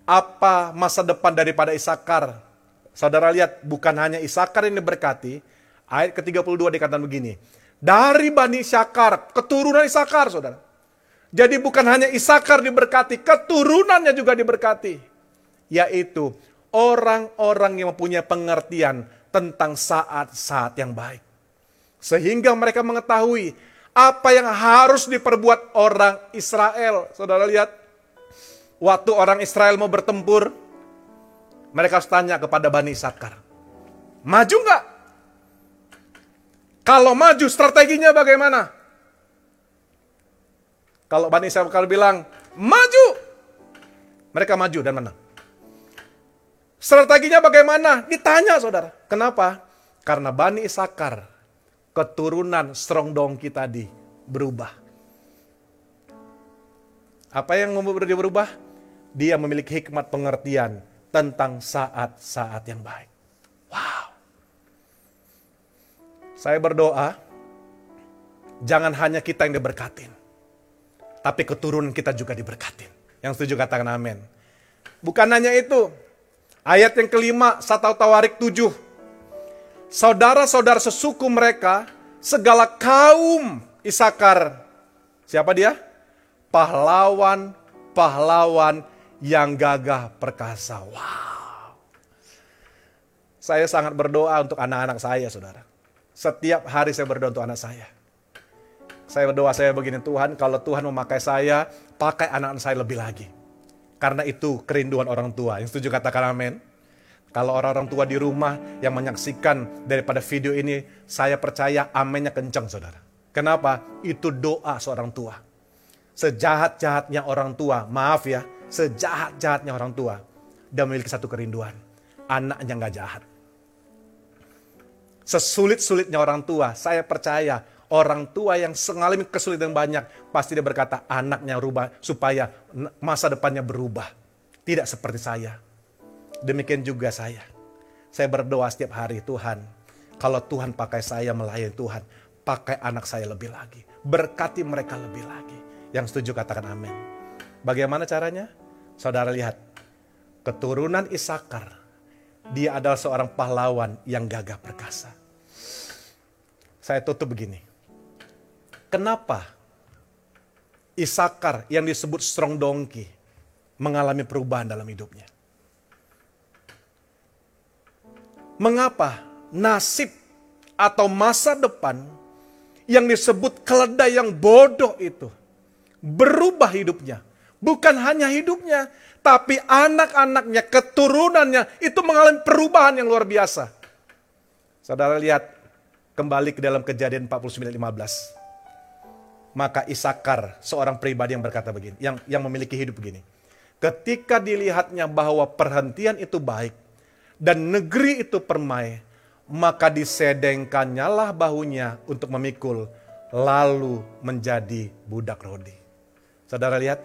Apa masa depan daripada Isakar? Saudara lihat, bukan hanya Isakar yang diberkati. Ayat ke-32 dikatakan begini. Dari Bani Isakar, keturunan Isakar saudara. Jadi bukan hanya Isakar diberkati, keturunannya juga diberkati. Yaitu orang-orang yang mempunyai pengertian tentang saat-saat yang baik. Sehingga mereka mengetahui apa yang harus diperbuat orang Israel. Saudara lihat, waktu orang Israel mau bertempur, mereka harus tanya kepada Bani Isakar. Maju nggak? Kalau maju strateginya bagaimana? Kalau Bani Israel bilang, maju. Mereka maju dan menang. Strateginya bagaimana? Ditanya saudara. Kenapa? Karena Bani Isakar, keturunan strong donkey tadi, berubah. Apa yang membuat dia berubah? Dia memiliki hikmat pengertian tentang saat-saat yang baik. Wow. Saya berdoa, jangan hanya kita yang diberkatin tapi keturunan kita juga diberkatin. Yang setuju katakan amin. Bukan hanya itu. Ayat yang kelima, Satau Tawarik 7. Saudara-saudara sesuku mereka, segala kaum Isakar. Siapa dia? Pahlawan-pahlawan yang gagah perkasa. Wow. Saya sangat berdoa untuk anak-anak saya, saudara. Setiap hari saya berdoa untuk anak saya. Saya berdoa saya begini Tuhan, kalau Tuhan memakai saya, pakai anak-anak saya lebih lagi. Karena itu kerinduan orang tua. Yang setuju katakan amin. Kalau orang-orang tua di rumah yang menyaksikan daripada video ini, saya percaya aminnya kencang saudara. Kenapa? Itu doa seorang tua. Sejahat-jahatnya orang tua, maaf ya, sejahat-jahatnya orang tua, dia memiliki satu kerinduan. Anaknya nggak jahat. Sesulit-sulitnya orang tua, saya percaya orang tua yang mengalami kesulitan banyak, pasti dia berkata anaknya rubah supaya masa depannya berubah. Tidak seperti saya. Demikian juga saya. Saya berdoa setiap hari, Tuhan, kalau Tuhan pakai saya melayani Tuhan, pakai anak saya lebih lagi. Berkati mereka lebih lagi. Yang setuju katakan amin. Bagaimana caranya? Saudara lihat, keturunan Isakar, dia adalah seorang pahlawan yang gagah perkasa. Saya tutup begini. Kenapa Isakar yang disebut strong donkey mengalami perubahan dalam hidupnya? Mengapa nasib atau masa depan yang disebut keledai yang bodoh itu berubah hidupnya? Bukan hanya hidupnya, tapi anak-anaknya, keturunannya itu mengalami perubahan yang luar biasa. Saudara lihat kembali ke dalam kejadian 49:15 maka Isakar seorang pribadi yang berkata begini, yang yang memiliki hidup begini. Ketika dilihatnya bahwa perhentian itu baik dan negeri itu permai, maka disedengkannya lah bahunya untuk memikul lalu menjadi budak rodi. Saudara lihat,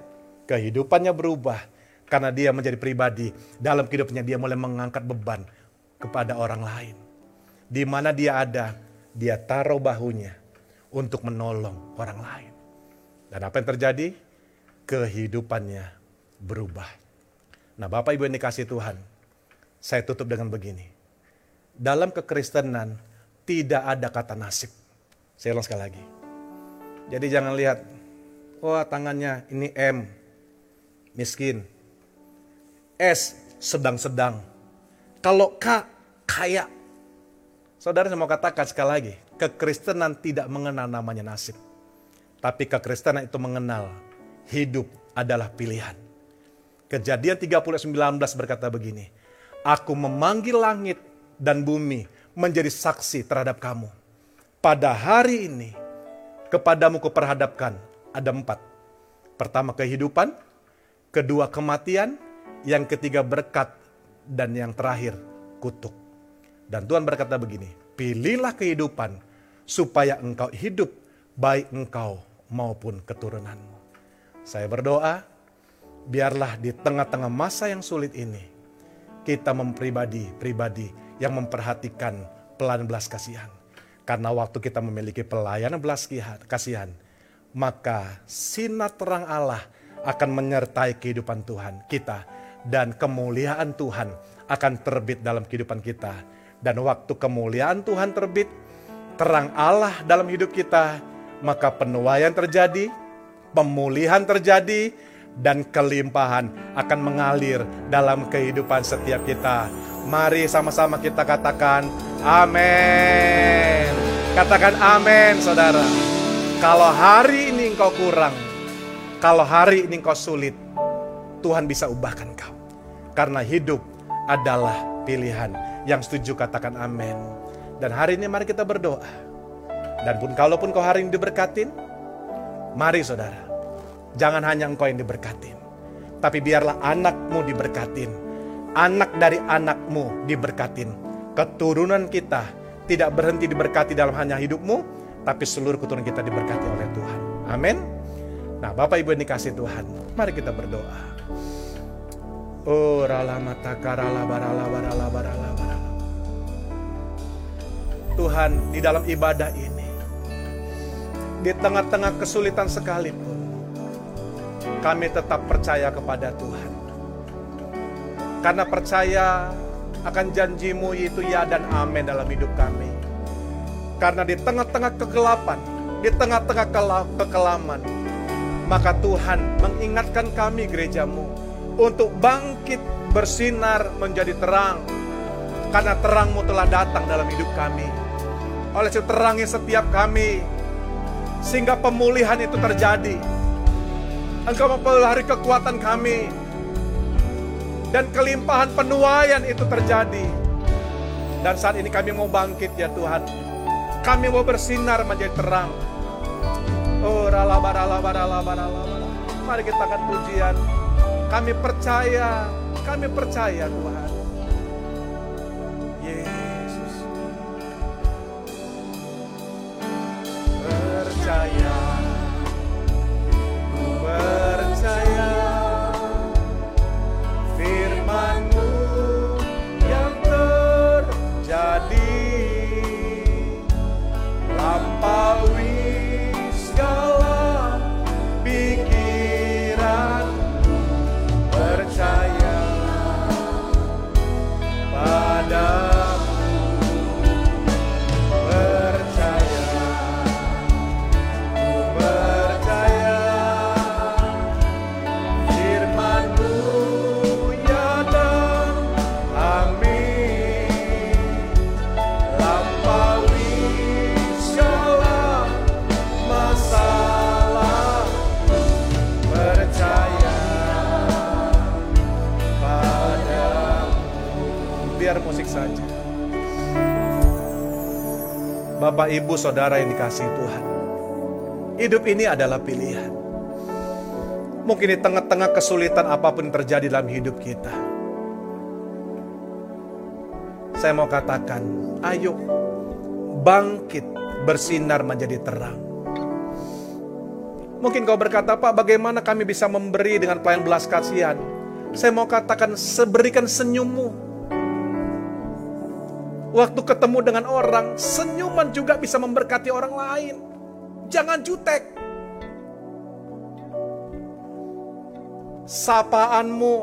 kehidupannya berubah karena dia menjadi pribadi. Dalam hidupnya dia mulai mengangkat beban kepada orang lain. Di mana dia ada, dia taruh bahunya untuk menolong orang lain. Dan apa yang terjadi? Kehidupannya berubah. Nah Bapak Ibu yang dikasih Tuhan, saya tutup dengan begini. Dalam kekristenan tidak ada kata nasib. Saya ulang sekali lagi. Jadi jangan lihat, wah tangannya ini M, miskin. S, sedang-sedang. Kalau K, kaya. Saudara saya mau katakan sekali lagi, kekristenan tidak mengenal namanya nasib. Tapi kekristenan itu mengenal hidup adalah pilihan. Kejadian 30 19 berkata begini, Aku memanggil langit dan bumi menjadi saksi terhadap kamu. Pada hari ini, kepadamu kuperhadapkan ada empat. Pertama kehidupan, kedua kematian, yang ketiga berkat, dan yang terakhir kutuk. Dan Tuhan berkata begini, pilihlah kehidupan supaya engkau hidup baik engkau maupun keturunanmu. Saya berdoa, biarlah di tengah-tengah masa yang sulit ini, kita mempribadi pribadi yang memperhatikan pelan belas kasihan. Karena waktu kita memiliki pelayanan belas kasihan, maka sinar terang Allah akan menyertai kehidupan Tuhan kita dan kemuliaan Tuhan akan terbit dalam kehidupan kita dan waktu kemuliaan Tuhan terbit, terang Allah dalam hidup kita, maka penuaian terjadi, pemulihan terjadi, dan kelimpahan akan mengalir dalam kehidupan setiap kita. Mari sama-sama kita katakan amin. Katakan amin saudara. Kalau hari ini engkau kurang, kalau hari ini engkau sulit, Tuhan bisa ubahkan kau. Karena hidup adalah pilihan. Yang setuju katakan amin. Dan hari ini mari kita berdoa. Dan pun kalaupun kau hari ini diberkatin, mari saudara. Jangan hanya engkau yang diberkatin. Tapi biarlah anakmu diberkatin. Anak dari anakmu diberkatin. Keturunan kita tidak berhenti diberkati dalam hanya hidupmu, tapi seluruh keturunan kita diberkati oleh Tuhan. Amin. Nah, Bapak Ibu yang dikasih Tuhan, mari kita berdoa. Oh, rala mata karala barala barala barala. Tuhan, di dalam ibadah ini, di tengah-tengah kesulitan sekalipun, kami tetap percaya kepada Tuhan. Karena percaya akan janjimu itu ya dan amin dalam hidup kami. Karena di tengah-tengah kegelapan, di tengah-tengah kekelaman, maka Tuhan mengingatkan kami gerejamu untuk bangkit bersinar menjadi terang. Karena terangmu telah datang dalam hidup kami. Oleh itu terangnya setiap kami. Sehingga pemulihan itu terjadi. Engkau mempelari kekuatan kami. Dan kelimpahan penuaian itu terjadi. Dan saat ini kami mau bangkit ya Tuhan. Kami mau bersinar menjadi terang. Oh, rala barala barala barala. Mari kita akan pujian. Kami percaya, kami percaya Tuhan. Yesus. Percaya, Bapak Ibu Saudara yang dikasih Tuhan Hidup ini adalah pilihan Mungkin di tengah-tengah kesulitan apa pun terjadi dalam hidup kita Saya mau katakan Ayo bangkit bersinar menjadi terang Mungkin kau berkata, Pak, bagaimana kami bisa memberi dengan pelayan belas kasihan? Saya mau katakan, seberikan senyummu. Waktu ketemu dengan orang, senyuman juga bisa memberkati orang lain. Jangan jutek. Sapaanmu,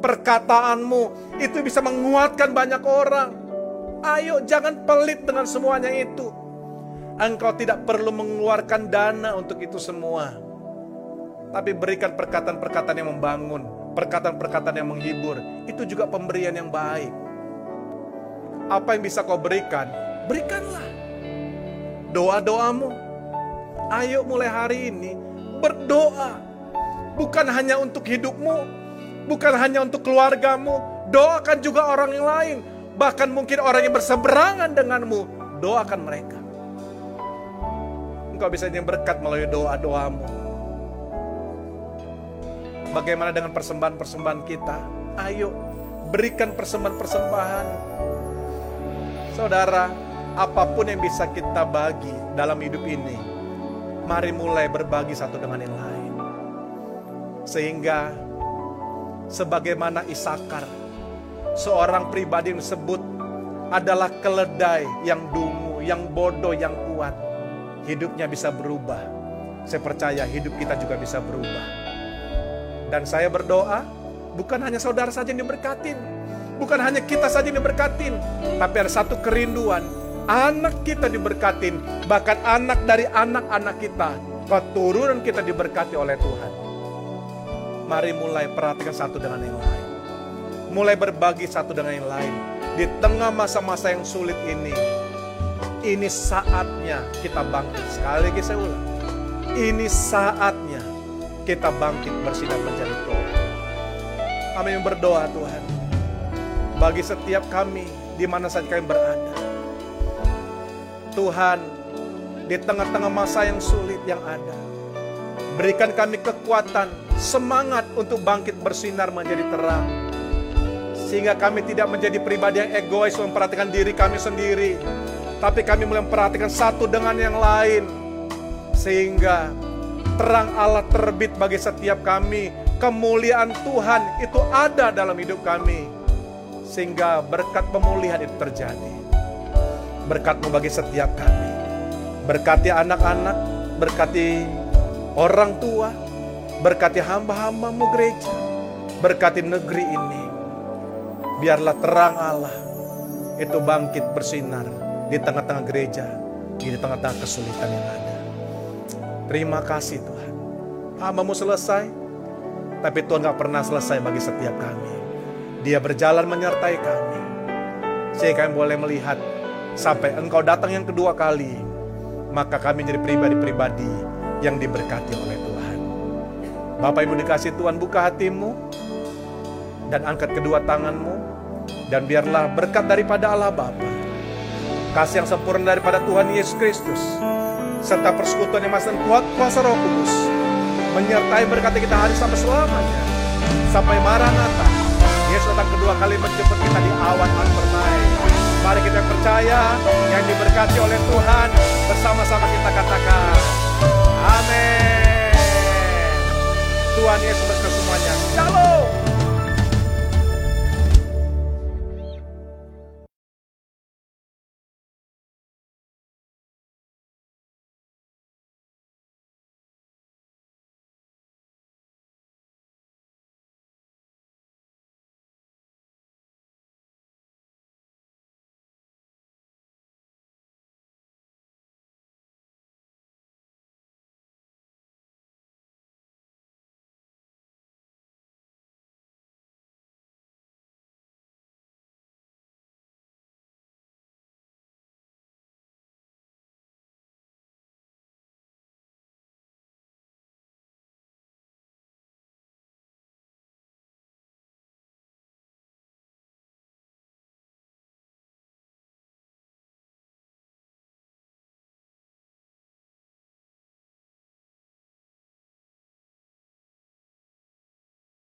perkataanmu itu bisa menguatkan banyak orang. Ayo jangan pelit dengan semuanya itu. Engkau tidak perlu mengeluarkan dana untuk itu semua. Tapi berikan perkataan-perkataan yang membangun, perkataan-perkataan yang menghibur. Itu juga pemberian yang baik. Apa yang bisa kau berikan, berikanlah. Doa-doamu. Ayo mulai hari ini berdoa. Bukan hanya untuk hidupmu, bukan hanya untuk keluargamu, doakan juga orang yang lain. Bahkan mungkin orang yang berseberangan denganmu, doakan mereka. Engkau bisa yang berkat melalui doa-doamu. Bagaimana dengan persembahan-persembahan kita? Ayo, berikan persembahan-persembahan. Saudara, apa pun yang bisa kita bagi dalam hidup ini, mari mulai berbagi satu dengan yang lain. Sehingga sebagaimana Isakar, seorang pribadi yang disebut adalah keledai yang dungu, yang bodoh, yang kuat. Hidupnya bisa berubah. Saya percaya hidup kita juga bisa berubah. Dan saya berdoa, bukan hanya saudara saja yang diberkatin, bukan hanya kita saja yang diberkatin, tapi ada satu kerinduan, anak kita diberkatin, bahkan anak dari anak-anak kita, keturunan kita diberkati oleh Tuhan. Mari mulai perhatikan satu dengan yang lain. Mulai berbagi satu dengan yang lain. Di tengah masa-masa yang sulit ini, ini saatnya kita bangkit. Sekali lagi saya ulang. Ini saatnya kita bangkit bersinar menjadi Tuhan. Kami berdoa Tuhan. Bagi setiap kami di mana saja kami berada. Tuhan, di tengah-tengah masa yang sulit yang ada. Berikan kami kekuatan, semangat untuk bangkit bersinar menjadi terang. Sehingga kami tidak menjadi pribadi yang egois memperhatikan diri kami sendiri. Tapi kami mulai memperhatikan satu dengan yang lain. Sehingga terang Allah terbit bagi setiap kami. Kemuliaan Tuhan itu ada dalam hidup kami. Sehingga berkat pemulihan itu terjadi. Berkatmu bagi setiap kami. Berkati anak-anak, berkati orang tua, berkati hamba-hambamu gereja, berkati negeri ini. Biarlah terang Allah itu bangkit bersinar di tengah-tengah gereja, di tengah-tengah kesulitan yang ada. Terima kasih Tuhan. Hambamu selesai, tapi Tuhan gak pernah selesai bagi setiap kami. Dia berjalan menyertai kami. Sehingga kami boleh melihat sampai engkau datang yang kedua kali. Maka kami jadi pribadi-pribadi yang diberkati oleh Tuhan. Bapak Ibu dikasih Tuhan buka hatimu dan angkat kedua tanganmu dan biarlah berkat daripada Allah Bapa, kasih yang sempurna daripada Tuhan Yesus Kristus, serta persekutuan yang masih kuat kuasa Roh Kudus menyertai berkati kita hari sampai selamanya sampai Maranatha. Datang kedua kali menjemput kita di awan permai. Mari kita percaya yang diberkati oleh Tuhan bersama-sama kita katakan. Amin. Tuhan Yesus berkata semuanya. Shalom.